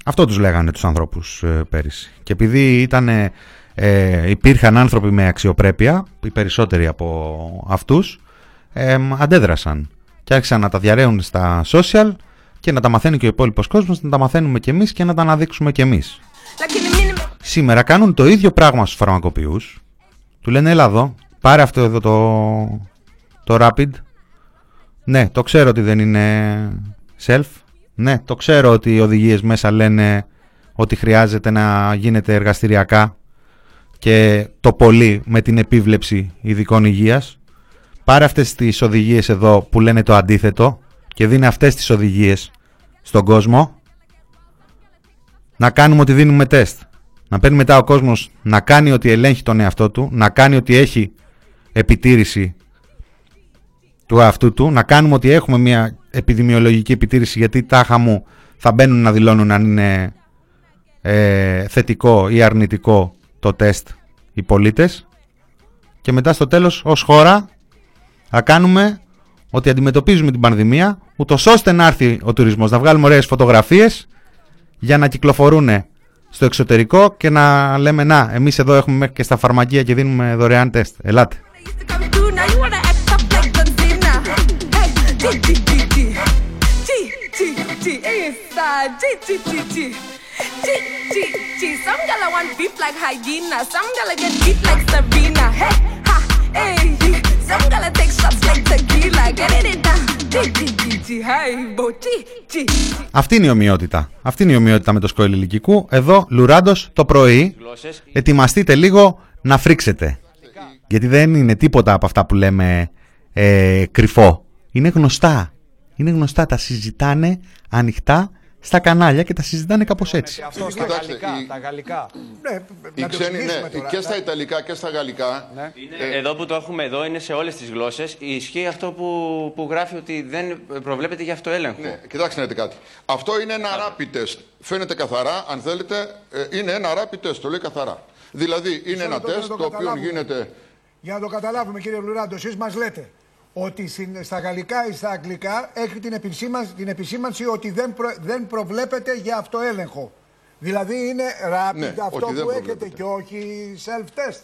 Αυτό τους λέγανε τους ανθρώπους ε, πέρυσι. Και επειδή ήταν, ε, υπήρχαν άνθρωποι με αξιοπρέπεια, οι περισσότεροι από αυτούς, ε, αντέδρασαν και άρχισαν να τα διαρρέουν στα social και να τα μαθαίνει και ο υπόλοιπος κόσμος, να τα μαθαίνουμε κι εμείς και να τα αναδείξουμε κι εμείς σήμερα κάνουν το ίδιο πράγμα στους φαρμακοποιούς. Του λένε έλα εδώ, πάρε αυτό εδώ το, το Rapid. Ναι, το ξέρω ότι δεν είναι self. Ναι, το ξέρω ότι οι οδηγίες μέσα λένε ότι χρειάζεται να γίνεται εργαστηριακά και το πολύ με την επίβλεψη ειδικών υγείας. Πάρε αυτές τις οδηγίες εδώ που λένε το αντίθετο και δίνει αυτές τις οδηγίες στον κόσμο. Να κάνουμε ότι δίνουμε τεστ. Να παίρνει μετά ο κόσμος να κάνει ότι ελέγχει τον εαυτό του, να κάνει ότι έχει επιτήρηση του αυτού του, να κάνουμε ότι έχουμε μια επιδημιολογική επιτήρηση γιατί τάχα μου θα μπαίνουν να δηλώνουν αν είναι ε, θετικό ή αρνητικό το τεστ οι πολίτες. Και μετά στο τέλος ως χώρα θα κάνουμε ότι αντιμετωπίζουμε την πανδημία ούτως ώστε να έρθει ο τουρισμός να βγάλουμε ωραίες φωτογραφίες για να κυκλοφορούν στο εξωτερικό και να λέμε να εμείς εδώ έχουμε μέχρι και στα φαρμακεία και δίνουμε δωρεάν τεστ. Ελάτε. Some gala want beef like hyena. Some gala get beat like Serena. Hey, ha, hey. Some gala take shots like tequila. Get it down. Αυτή είναι η ομοιότητα. Αυτή είναι η ομοιότητα με το σκόιλ ηλικικού. Εδώ, Λουράντος το πρωί. Ετοιμαστείτε λίγο να φρίξετε. Γιατί δεν είναι τίποτα από αυτά που λέμε ε, κρυφό. Είναι γνωστά. Είναι γνωστά. Τα συζητάνε ανοιχτά στα κανάλια και τα συζητάνε κάπως έτσι. Αυτό στα γαλλικά. Τα γαλλικά. Ναι, οι ξένοι, ναι, και στα Ιταλικά και στα Γαλλικά. Ναι. Ε, εδώ που το έχουμε εδώ είναι σε όλες τις γλώσσες. Ισχύει αυτό που, που γράφει ότι δεν προβλέπεται για αυτοέλεγχο. Ναι, κοιτάξτε να δείτε κάτι. Αυτό είναι ένα rapid test. Φαίνεται καθαρά, αν θέλετε, ε, είναι ένα rapid test. Το λέει καθαρά. Δηλαδή είναι ένα τεστ το οποίο γίνεται. Για να το καταλάβουμε, κύριε Λουράντο, εσείς μας λέτε ότι στα γαλλικά ή στα αγγλικά έχει την επισήμανση, την επισήμανση ότι δεν, δεν προβλέπεται για αυτοέλεγχο. Δηλαδή είναι rapid ναι, αυτό που έχετε και όχι self-test.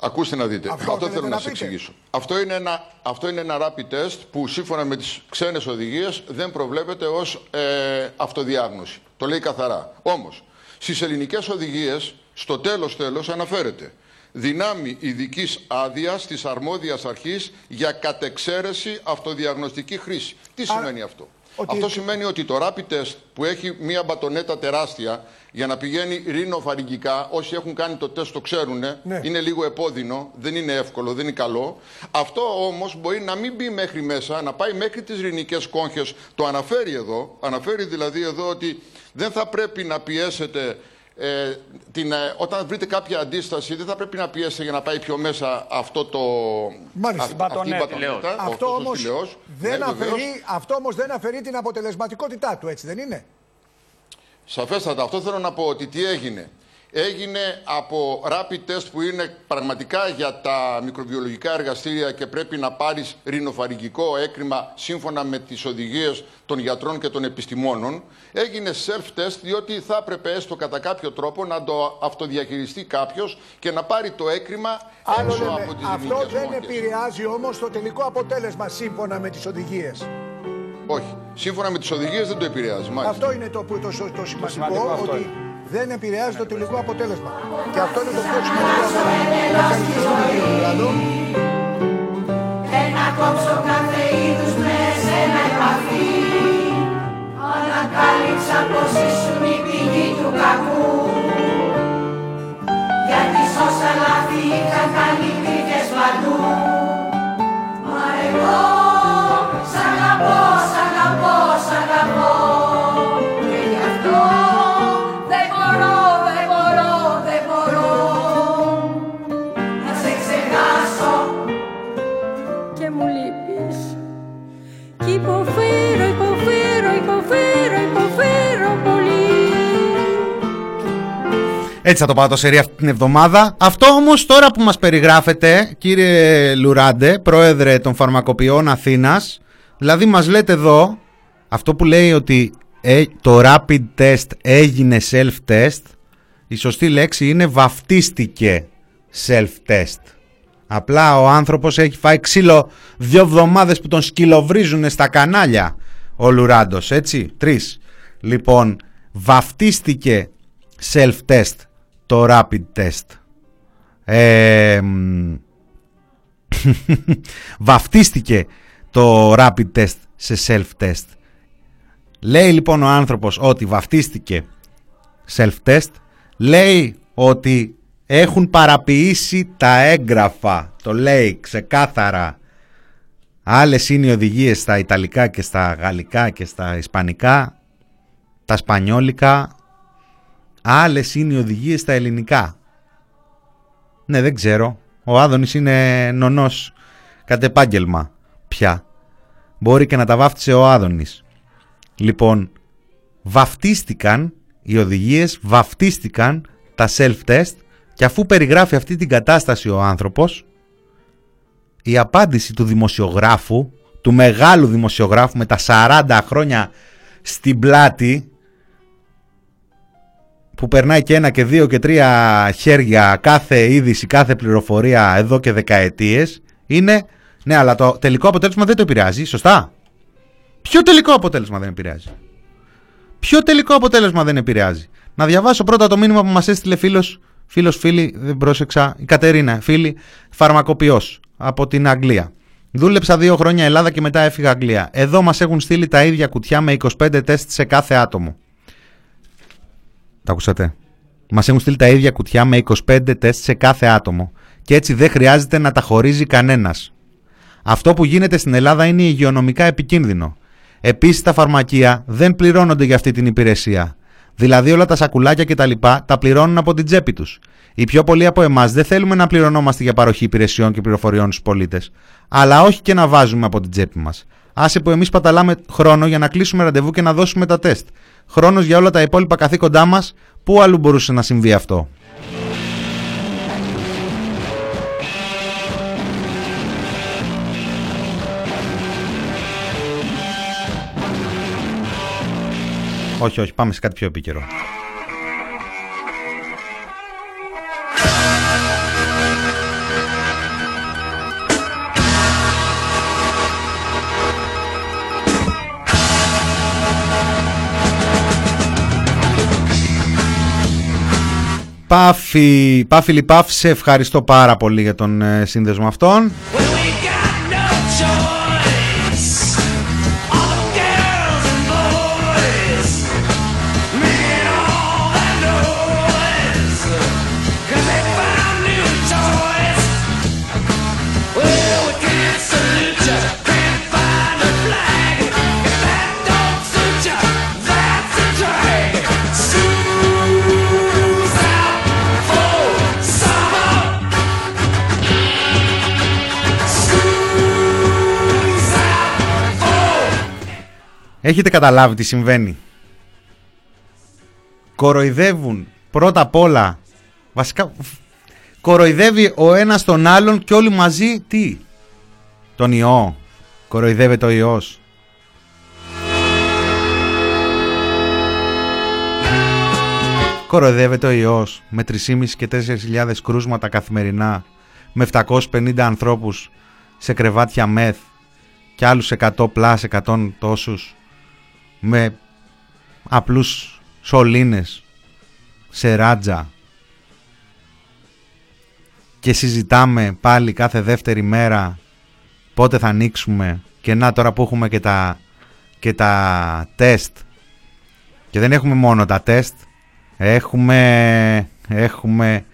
Ακούστε να δείτε. Αυτό, αυτό θέλω να, να σα εξηγήσω. Αυτό είναι, ένα, αυτό είναι ένα rapid test που σύμφωνα με τις ξένες οδηγίες δεν προβλέπεται ως ε, αυτοδιάγνωση. Το λέει καθαρά. Όμως, στις ελληνικές οδηγίες, στο τέλος τέλος αναφέρεται δυνάμει ειδικής άδειας της αρμόδιας αρχής για κατεξαίρεση αυτοδιαγνωστική χρήση. Τι σημαίνει αυτό; Αυτό σημαίνει ότι το rapid test που έχει μία μπατονέτα τεράστια για να πηγαίνει ρινοφαρυγγικά, όσοι έχουν κάνει το τεστ το ξέρουν, ναι. είναι λίγο επώδυνο, δεν είναι εύκολο, δεν είναι καλό. Αυτό όμως μπορεί να μην μπει μέχρι μέσα, να πάει μέχρι τις ρινικές κόγχες. Το αναφέρει εδώ, αναφέρει δηλαδή εδώ ότι δεν θα πρέπει να πιέσετε ε, την, ε, όταν βρείτε κάποια αντίσταση δεν θα πρέπει να πιέσετε για να πάει πιο μέσα αυτό το Μάλιστα, α, αυτή Αυτό, όμως δεν ναι, αφαιρεί, αυτό όμως δεν αφαιρεί την αποτελεσματικότητά του, έτσι δεν είναι; Σαφέστατα. Αυτό θέλω να πω ότι τι έγινε έγινε από rapid test που είναι πραγματικά για τα μικροβιολογικά εργαστήρια και πρέπει να πάρεις ρινοφαρυγγικό έκρημα σύμφωνα με τις οδηγίες των γιατρών και των επιστημόνων. Έγινε self-test διότι θα έπρεπε έστω κατά κάποιο τρόπο να το αυτοδιαχειριστεί κάποιος και να πάρει το έκρημα έξω από τις Αυτό δεν επηρεάζει όμως το τελικό αποτέλεσμα σύμφωνα με τις οδηγίες. Όχι. Σύμφωνα με τις οδηγίες δεν το επηρεάζει. Μάλιστα. Αυτό είναι το, το, το, το σημαντικό, ότι δεν επηρεάζει το τελικό αποτέλεσμα. Και αυτό είναι το πιο σημαντικό Να ευχαριστήσουμε τον Ένα κόψω κάθε είδους μέσα ένα επαφή. Ανακάλυψα πως ήσουν η πηγή του κακού. Γιατί σώσα λάθη είχα κάνει κρύβες παντού. Μα εγώ σ' αγαπώ, σ' αγαπώ, Έτσι θα το πάω το σερί αυτή την εβδομάδα. Αυτό όμως τώρα που μας περιγράφετε, κύριε Λουράντε, πρόεδρε των φαρμακοποιών Αθήνας, δηλαδή μας λέτε εδώ, αυτό που λέει ότι ε, το rapid test έγινε self-test, η σωστή λέξη είναι βαφτίστηκε self-test. Απλά ο άνθρωπος έχει φάει ξύλο δύο εβδομάδες που τον σκυλοβρίζουν στα κανάλια ο Λουράντος, έτσι, τρεις. Λοιπόν, βαφτίστηκε self-test το rapid test. Ε, βαφτίστηκε το rapid test σε self-test. Λέει λοιπόν ο άνθρωπος ότι βαφτίστηκε self-test. Λέει ότι έχουν παραποιήσει τα έγγραφα. Το λέει ξεκάθαρα. Άλλες είναι οι οδηγίες στα Ιταλικά και στα Γαλλικά και στα Ισπανικά. Τα Σπανιόλικα Άλλες είναι οι οδηγίες στα ελληνικά. Ναι, δεν ξέρω. Ο Άδωνης είναι νονός κατ' επάγγελμα πια. Μπορεί και να τα βάφτισε ο Άδωνης. Λοιπόν, βαφτίστηκαν οι οδηγίες, βαφτίστηκαν τα self-test και αφού περιγράφει αυτή την κατάσταση ο άνθρωπος, η απάντηση του δημοσιογράφου, του μεγάλου δημοσιογράφου με τα 40 χρόνια στην πλάτη, που περνάει και ένα και δύο και τρία χέρια κάθε είδηση, κάθε πληροφορία εδώ και δεκαετίες, είναι ναι, αλλά το τελικό αποτέλεσμα δεν το επηρεάζει, σωστά; Ποιο τελικό αποτέλεσμα δεν επηρεάζει; Ποιο τελικό αποτέλεσμα δεν επηρεάζει; Να διαβάσω πρώτα το μήνυμα που μας έστειλε φίλος, φίλος φίλη, δεν πρόσεξα, η Κατερίνα, φίλη, φαρμακοποιός από την Αγγλία. Δούλεψα δύο χρόνια Ελλάδα και μετά έφυγα Αγγλία. Εδώ μας έχουν στείλει τα ίδια κουτιά με 25 τεστ σε κάθε άτομο. Τα ακούσατε. Μας έχουν στείλει τα ίδια κουτιά με 25 τεστ σε κάθε άτομο. Και έτσι δεν χρειάζεται να τα χωρίζει κανένας. Αυτό που γίνεται στην Ελλάδα είναι υγειονομικά επικίνδυνο. Επίσης τα φαρμακεία δεν πληρώνονται για αυτή την υπηρεσία. Δηλαδή όλα τα σακουλάκια και τα λοιπά τα πληρώνουν από την τσέπη τους. Οι πιο πολλοί από εμάς δεν θέλουμε να πληρωνόμαστε για παροχή υπηρεσιών και πληροφοριών στους πολίτες, αλλά όχι και να βάζουμε από την τσέπη μας. Άσε που εμείς παταλάμε χρόνο για να κλείσουμε ραντεβού και να δώσουμε τα τεστ. Χρόνος για όλα τα υπόλοιπα καθήκοντά μας, πού αλλού μπορούσε να συμβεί αυτό; Όχι, όχι, πάμε σε κάτι πιο επίκαιρο. Πάφη, Πάφη Λιπάφ, σε ευχαριστώ πάρα πολύ για τον ε, σύνδεσμο αυτόν. Έχετε καταλάβει τι συμβαίνει. Κοροϊδεύουν πρώτα απ' όλα. Βασικά κοροϊδεύει ο ένας τον άλλον και όλοι μαζί τι; Τον ιό. Κοροϊδεύεται ο ιός. Κοροϊδεύεται ο ιός με 3.500 και 4.000 κρούσματα καθημερινά με 750 ανθρώπους σε κρεβάτια μεθ και άλλους 100 πλάς 100 τόσους με απλούς σωλήνες σε ράτζα και συζητάμε πάλι κάθε δεύτερη μέρα πότε θα ανοίξουμε και να τώρα που έχουμε και τα, και τα τεστ και δεν έχουμε μόνο τα τεστ έχουμε έχουμε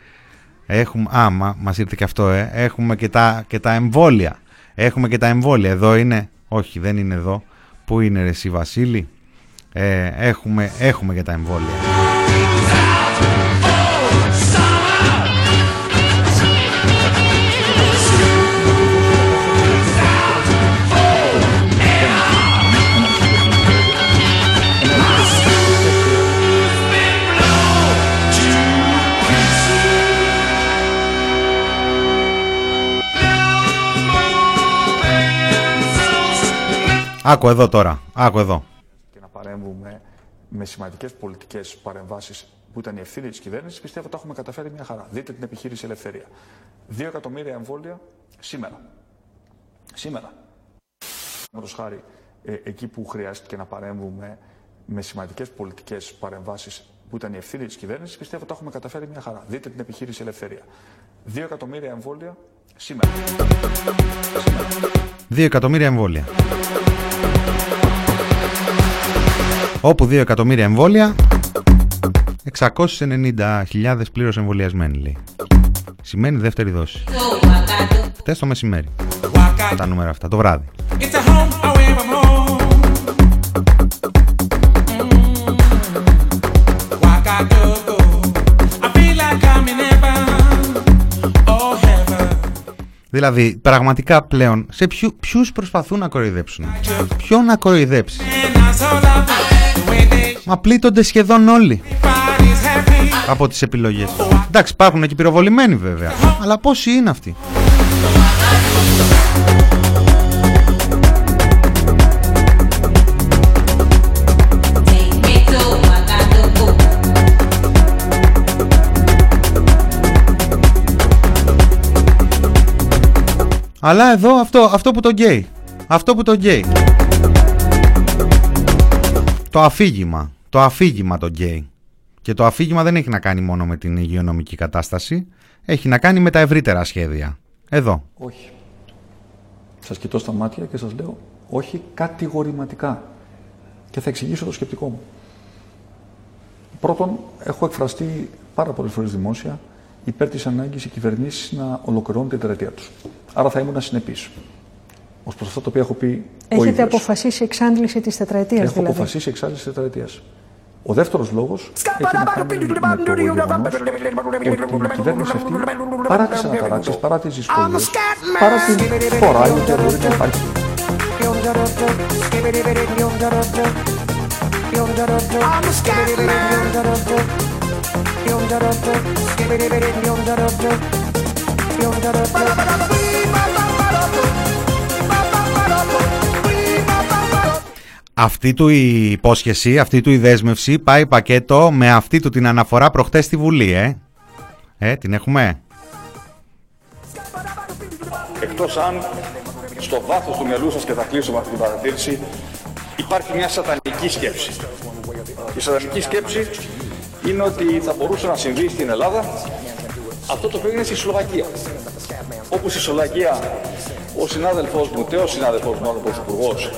έχουμε α μα, μας ήρθε και αυτό ε, έχουμε και τα, και τα εμβόλια έχουμε και τα εμβόλια εδώ είναι όχι δεν είναι εδώ Πού είναι ρε εσύ Βασίλη; Ε, έχουμε, έχουμε για τα εμβόλια. Άκου εδώ τώρα, άκου εδώ παρέμβουμε με σημαντικές πολιτικές παρεμβάσεις που ήταν η ευθύνη της κυβέρνησης, πιστεύω ότι τα έχουμε καταφέρει μια χαρά. Δείτε την επιχείρηση Ελευθερία. Δύο εκατομμύρια εμβόλια σήμερα. Σήμερα. Παραδείγματος χάρη, ε, εκεί που χρειάστηκε να παρέμβουμε με σημαντικές πολιτικές παρεμβάσεις που ήταν η ευθύνη της κυβέρνησης, πιστεύω ότι τα έχουμε καταφέρει μια χαρά. Δείτε την επιχείρηση Ελευθερία. Δύο εκατομμύρια εμβόλια σήμερα. Δύο εκατομμύρια εμβόλια. Όπου 2 εκατομμύρια εμβόλια, 690.000 πλήρως εμβολιασμένοι λέει. Σημαίνει δεύτερη δόση. Χτες το μεσημέρι. Τα νούμερα αυτά, το βράδυ. Δηλαδή, πραγματικά πλέον, σε ποιου, ποιους προσπαθούν να κοροϊδέψουν; Ποιον να κοροϊδέψει; Μα πλήττονται σχεδόν όλοι από τις επιλογές. Εντάξει, υπάρχουν και πυροβολημένοι βέβαια. Αλλά πόσοι είναι αυτοί; Αλλά εδώ αυτό, αυτό που το γκέι. Αυτό που το γκέι. Το αφήγημα. Το αφήγημα το γκέι. Και το αφήγημα δεν έχει να κάνει μόνο με την υγειονομική κατάσταση. Έχει να κάνει με τα ευρύτερα σχέδια. Εδώ. Όχι. Σας κοιτώ στα μάτια και σας λέω όχι κατηγορηματικά. Και θα εξηγήσω το σκεπτικό μου. Πρώτον, έχω εκφραστεί πάρα πολλές φορές δημόσια υπέρ της ανάγκης οι κυβερνήσεις να ολοκληρώνουν την τετραετία τους. Άρα θα ήμουν συνεπή. Ω προς αυτό το οποίο έχω πει. Έχετε ο ίδιος. αποφασίσει εξάντληση της τετραετίας, Έχω δηλαδή. αποφασίσει εξάρτηση της τετραετίας. Ο δεύτερος λόγος έχει να κάνει με το γεγονός ότι η κυβέρνηση αυτή παρά τις αναταράξεις, παρά τις δυσκολίες, παρά την φοράει ότι μπορεί να υπάρχει. Αυτή του η υπόσχεση, αυτή του η δέσμευση πάει πακέτο με αυτή του την αναφορά προχτές στη Βουλή, ε. Ε, την έχουμε; Εκτός αν στο βάθος του μυαλού σας και θα κλείσω με αυτή την παρατήρηση υπάρχει μια σατανική σκέψη. Η σατανική σκέψη είναι ότι θα μπορούσε να συμβεί στην Ελλάδα αυτό το οποίο είναι στη Σλοβακία. Όπου στη Σλοβακία ο συνάδελφός μου, τέος συνάδελφός μου, ο Πρωθυπουργός,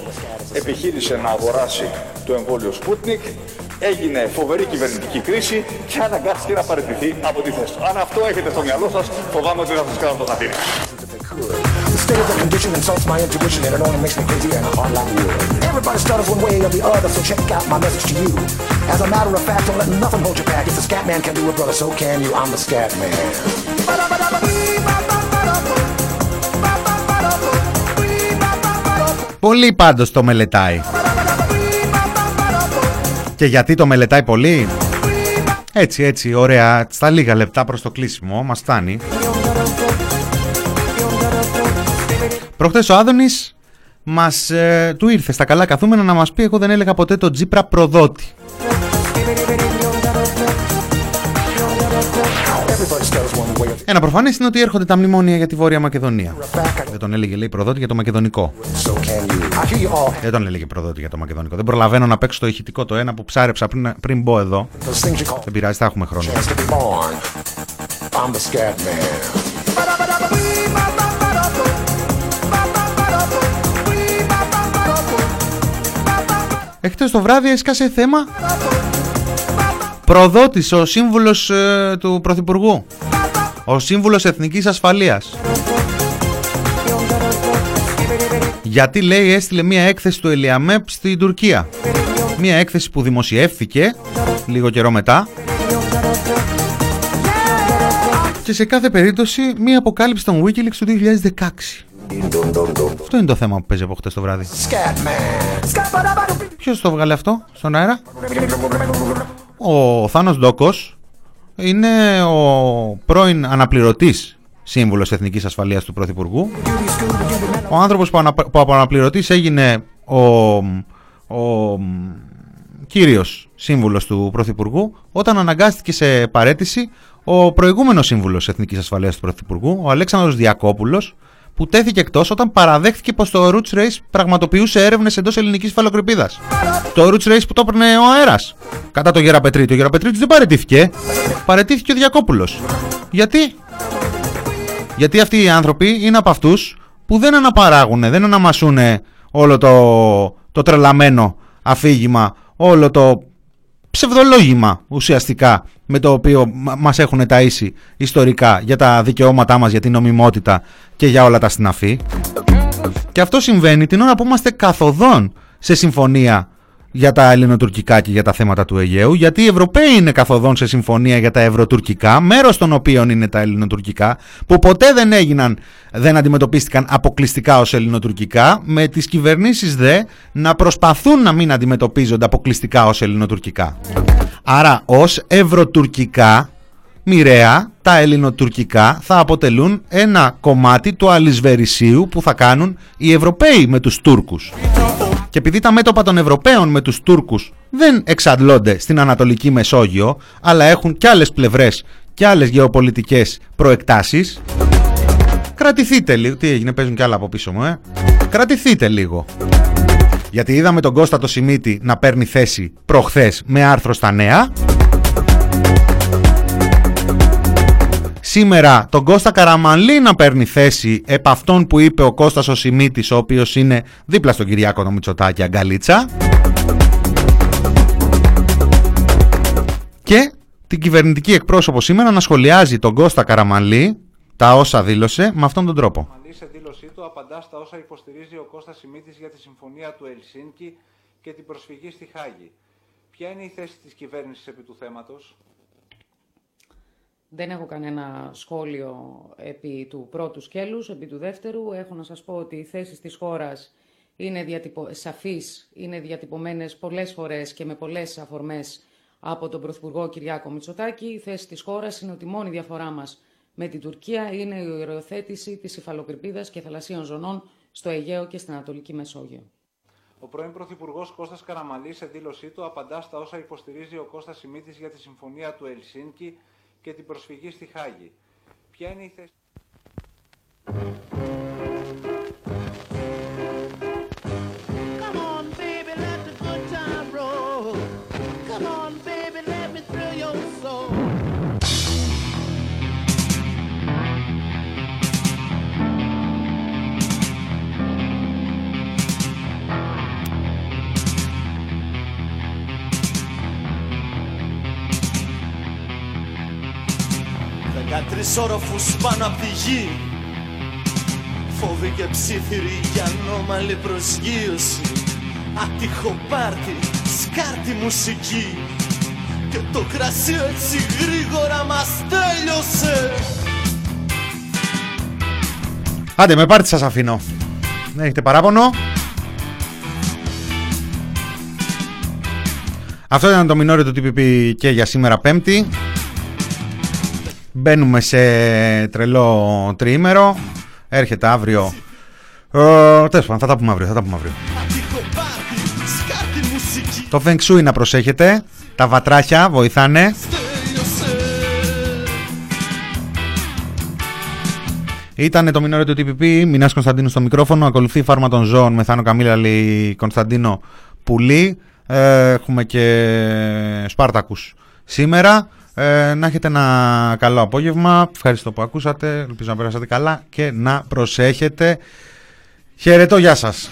επιχείρησε να αγοράσει το εμβόλιο Sputnik, έγινε φοβερή κυβερνητική κρίση και αναγκάστηκε να παραιτηθεί από τη θέση του. Αν αυτό έχετε στο μυαλό σας, φοβάμαι ότι θα σας κάνω το χατήρι. The state of the condition insults my intuition and it only makes me crazier and hard like wood. Everybody stutters one way or the other, so check out my message to you. As a matter of fact, don't let nothing hold you back. If the scat man can do it, brother, so can you. I'm the scat man. Πολύ πάντως το μελετάει. Και γιατί το μελετάει πολύ; Έτσι, έτσι, ωραία. Στα λίγα λεπτά προς το κλείσιμο, μας φτάνει. Προχθές ο Άδωνης μας, ε, του ήρθε στα καλά καθούμενα να μας πει εγώ δεν έλεγα ποτέ το Τζίπρα προδότη. Ένα προφανές είναι ότι έρχονται τα μνημόνια για τη Βόρεια Μακεδονία. Δεν τον έλεγε λέει προδότη για το Μακεδονικό. so can you. I hear you all. Δεν τον έλεγε προδότη για το Μακεδονικό. Δεν προλαβαίνω να παίξω το ηχητικό το ένα που ψάρεψα πριν, πριν μπω εδώ. Those things you call Δεν πειράζει, θα έχουμε χρόνο. chance to be born. I'm the scat man. Εχθές το βράδυ έσκασε θέμα προδότης ο σύμβουλος ε, του Πρωθυπουργού. Ο σύμβουλος Εθνικής Ασφαλείας. Γιατί λέει έστειλε μια έκθεση του Ελιαμέπ στην Τουρκία. Μια έκθεση που δημοσιεύθηκε λίγο καιρό μετά. Και σε κάθε περίπτωση μια αποκάλυψη των Wikileaks του 2016. Αυτό είναι το θέμα που παίζει από χτες το βράδυ. Scat man. Ποιος το βγάλε αυτό στον αέρα; Ο Θάνος Ντόκος είναι ο πρώην αναπληρωτής σύμβουλος Εθνικής Ασφαλείας του Πρωθυπουργού. Ο άνθρωπος που, ανα, που από αναπληρωτής έγινε ο, ο κύριος σύμβουλος του Πρωθυπουργού όταν αναγκάστηκε σε παρέτηση ο προηγούμενος σύμβουλος Εθνικής Ασφαλείας του Πρωθυπουργού, ο Αλέξανδρος Διακόπουλος, που τέθηκε εκτός όταν παραδέχθηκε πως το Roots Race πραγματοποιούσε έρευνες εντός ελληνικής φαλοκρηπίδας. Το Roots Race που το έπαιρνε ο αέρας. Κατά το Γεραπετρίτη. Ο Γεραπετρίτη δεν παρετήθηκε. Παρετήθηκε ο Διακόπουλος. Γιατί; Γιατί αυτοί οι άνθρωποι είναι από αυτούς που δεν αναπαράγουν, δεν αναμασούν όλο το, το τρελαμένο αφήγημα, όλο το ψευδολόγημα ουσιαστικά με το οποίο μα- μας έχουν ταΐσει ιστορικά για τα δικαιώματά μας, για την νομιμότητα και για όλα τα συναφή. Και αυτό συμβαίνει την ώρα που είμαστε καθοδόν σε συμφωνία για τα ελληνοτουρκικά και για τα θέματα του Αιγαίου, γιατί οι Ευρωπαίοι είναι καθοδόν σε συμφωνία για τα ευρωτουρκικά, μέρος των οποίων είναι τα ελληνοτουρκικά, που ποτέ δεν έγιναν, δεν αντιμετωπίστηκαν αποκλειστικά ως ελληνοτουρκικά, με τις κυβερνήσεις δε να προσπαθούν να μην αντιμετωπίζονται αποκλειστικά ως ελληνοτουρκικά. Άρα ως ευρωτουρκικά, μοιραία, τα ελληνοτουρκικά θα αποτελούν ένα κομμάτι του αλυσβερισίου που θα κάνουν οι Ευρωπαίοι με τους Τούρκους. Και επειδή τα μέτωπα των Ευρωπαίων με τους Τούρκους δεν εξαντλώνται στην Ανατολική Μεσόγειο, αλλά έχουν και άλλες πλευρές και άλλες γεωπολιτικές προεκτάσεις, κρατηθείτε λίγο. Τι έγινε, παίζουν κι άλλα από πίσω μου, ε. Κρατηθείτε λίγο. Γιατί είδαμε τον Κώστα το Σιμίτη να παίρνει θέση προχθές με άρθρο στα νέα. Σήμερα τον Κώστα Καραμανλή να παίρνει θέση επ' αυτόν που είπε ο Κώστας ο Σιμίτης, ο οποίος είναι δίπλα στον Κυριάκο το Μητσοτάκη Αγκαλίτσα. Και την κυβερνητική εκπρόσωπο σήμερα να σχολιάζει τον Κώστα Καραμανλή τα όσα δήλωσε με αυτόν τον τρόπο. σε δήλωσή του απαντάς στα όσα υποστηρίζει ο Κώστας Σιμίτης για τη συμφωνία του Ελσίνκη και την προσφυγή στη Χάγη. Ποια είναι η θέση της κυβέρνησης επί του θέματος; Δεν έχω κανένα σχόλιο επί του πρώτου σκέλους, επί του δεύτερου. Έχω να σας πω ότι οι θέσεις της χώρας είναι διατυπω... σαφείς, είναι διατυπωμένες πολλές φορές και με πολλές αφορμές από τον Πρωθυπουργό Κυριάκο Μητσοτάκη. Η θέση της χώρας είναι ότι η μόνη διαφορά μας με την Τουρκία είναι η οριοθέτηση της υφαλοκρηπίδας και θαλασσίων ζωνών στο Αιγαίο και στην Ανατολική Μεσόγειο. Ο πρώην Πρωθυπουργός Κώστας Καραμαλής σε δήλωσή του απαντά στα όσα υποστηρίζει ο Κώστας Σιμίτης για τη συμφωνία του Ελσίνκη και την προσφυγή στη Χάγη. Ποια είναι η θέση... Δεκατρεις όροφους πάνω απ' τη γη Φόβοι και ψήθυροι για ανώμαλη προσγείωση Άτυχο πάρτι, σκάρτη μουσική Και το κρασί έτσι γρήγορα μας τέλειωσε Άντε με πάρτι σας αφήνω. Δεν έχετε παράπονο. Αυτό ήταν το μινόριο του TPP και για σήμερα πέμπτη. Μπαίνουμε σε τρελό τριήμερο. Έρχεται αύριο. Ε, Τέλος πάντων, θα τα πούμε αύριο. Θα τα πούμε αύριο. Σκάρτη μουσική Το Feng Shui να προσέχετε. Τα βατράχια βοηθάνε. Ήταν το μινόριο του TPP. Μινάς Κωνσταντίνου στο μικρόφωνο. Ακολουθεί η φάρμα των ζώων με Θάνο Καμίλαλη Κωνσταντίνο Πουλή. Ε, έχουμε και Σπάρτακους σήμερα. Ε, να έχετε ένα καλό απόγευμα. Ευχαριστώ που ακούσατε. Ελπίζω να περάσατε καλά και να προσέχετε. Χαιρετώ, γεια σας.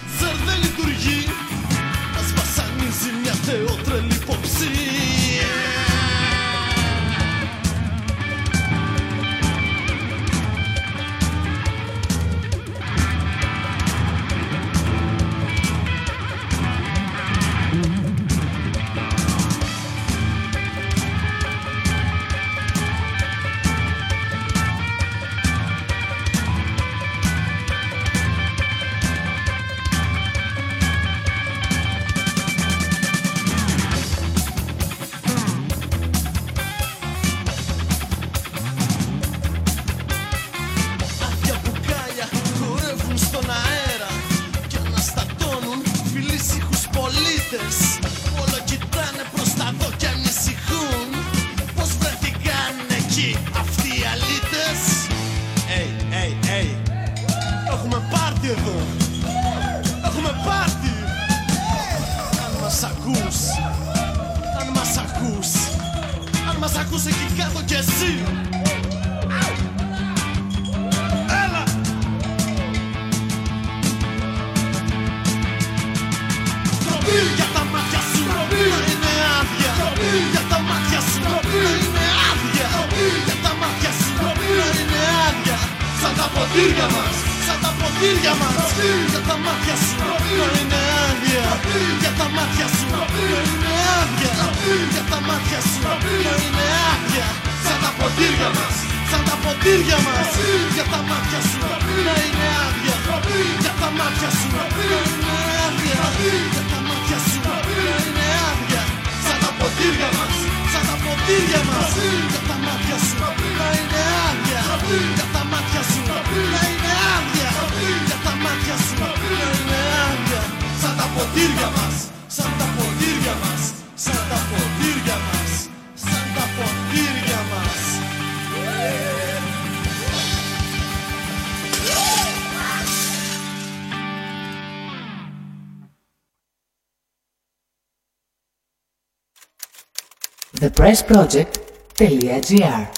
newsproject.gr